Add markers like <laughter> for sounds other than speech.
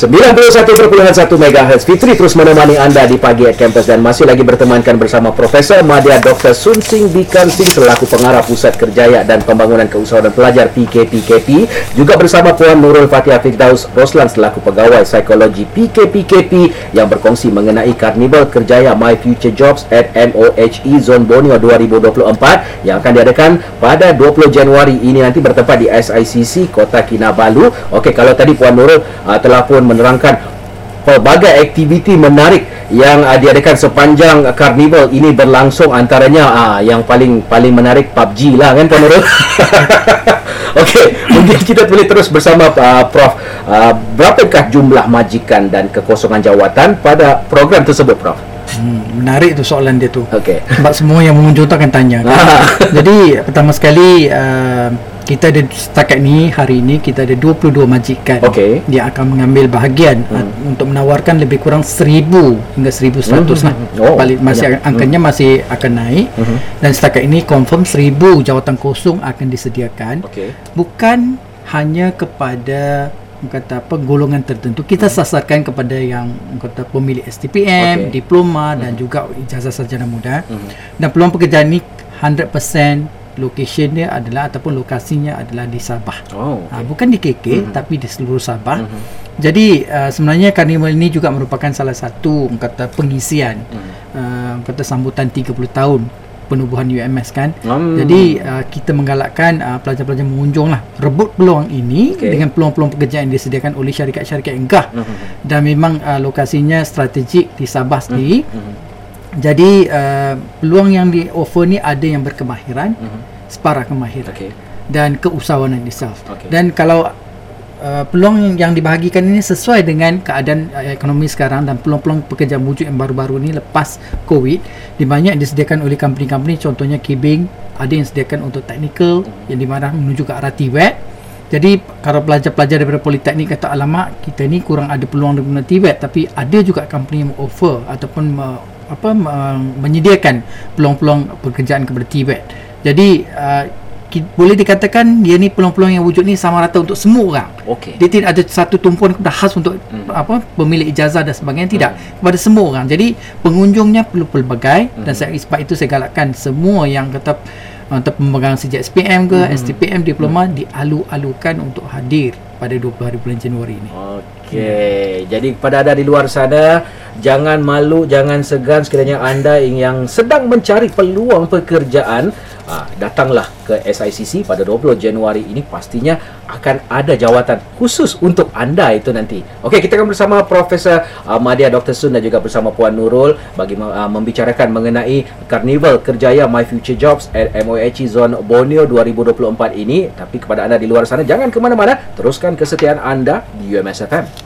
91.1 MHz Fitri terus menemani anda di pagi at campus dan masih lagi bertemankan bersama Profesor Madya Dr. Sun Sing Bikan Sing selaku pengarah Pusat Kerjaya dan Pembangunan Keusahawanan Pelajar PKPKP juga bersama Puan Nurul Fatihah Firdaus Roslan selaku pegawai psikologi PKPKP yang berkongsi mengenai Karnival Kerjaya My Future Jobs at MOHE Zone Borneo 2024 yang akan diadakan pada 20 Januari ini nanti bertempat di SICC Kota Kinabalu. Okey kalau tadi Puan Nurul uh, telah pun menerangkan pelbagai aktiviti menarik yang uh, diadakan sepanjang karnival ini berlangsung antaranya uh, yang paling paling menarik PUBG lah kan Puan Nurul. <laughs> Okey, mungkin kita boleh terus bersama uh, Prof. Uh, berapakah jumlah majikan dan kekosongan jawatan pada program tersebut Prof? Hmm, menarik tu soalan dia tu. Okey. Sebab semua yang mengunjung tu akan tanya. Kan? <laughs> Jadi pertama sekali uh, kita ada setakat ni hari ini kita ada 22 majikan Okey. yang akan mengambil bahagian hmm. uh, untuk menawarkan lebih kurang 1000 hingga 1100 Hmm. lah. Oh, Balik masih banyak. angkanya masih akan naik Mhm. dan setakat ini confirm 1000 jawatan kosong akan disediakan Okey. bukan hanya kepada kata apa golongan tertentu kita sasarkan kepada yang kata pemilik STPM, Okey. diploma dan juga ijazah sarjana muda. Mhm. Dan peluang pekerjaan ni 100% location dia adalah ataupun lokasinya adalah di Sabah. Oh. Ha, bukan di KK tapi di seluruh Sabah. Mhm. Jadi uh, sebenarnya karnival ini juga merupakan salah satu kata pengisian Mhm. uh, kata sambutan 30 tahun penubuhan UMS kan. Hmm. Jadi uh, kita menggalakkan uh, pelajar-pelajar mengunjung lah rebut peluang ini okay. dengan peluang-peluang pekerjaan yang disediakan oleh syarikat-syarikat enggah Mhm. dan memang uh, lokasinya strategik di Sabah sendiri. Mhm. Jadi uh, peluang yang di offer ni ada yang berkemahiran, Mhm. separa kemahiran Okey. dan keusahawanan itself. Okey. Dan kalau uh, peluang yang, yang dibahagikan ini sesuai dengan keadaan uh, ekonomi sekarang dan peluang-peluang pekerjaan wujud yang baru-baru ini lepas COVID, di banyak yang disediakan oleh company-company contohnya Kibing, ada yang disediakan untuk technical yang di mana menuju ke arah TVET. Jadi kalau pelajar-pelajar daripada politeknik kata alamak kita ni kurang ada peluang daripada TVET tapi ada juga company yang offer ataupun me- apa me- menyediakan peluang-peluang pekerjaan kepada TVET. Jadi uh, ki- boleh dikatakan dia ni peluang-peluang yang wujud ni sama rata untuk semua orang. Okey. Dia tidak ada satu tumpuan kepada khas untuk hmm. apa pemilik ijazah dan sebagainya tidak kepada semua orang. Jadi pengunjungnya perlu pelbagai dan saya sebab itu saya galakkan semua yang kata atau pemegang sejak SPM ke STPM diploma dialu-alukan untuk hadir pada 20 hari bulan Januari ini. Okey. Jadi kepada anda di luar sana, jangan malu, jangan segan sekiranya anda yang sedang mencari peluang pekerjaan, ah, datanglah ke SICC pada 20 Januari ini pastinya akan ada jawatan khusus untuk anda itu nanti. Okey, kita akan bersama Profesor uh, Madya Dr. Sun dan juga bersama Puan Nurul bagi uh, membicarakan mengenai Karnival Kerjaya My Future Jobs at MOHE Zone Borneo 2024 ini. Tapi kepada anda di luar sana, jangan ke mana-mana, teruskan kesetiaan anda di UMS FM.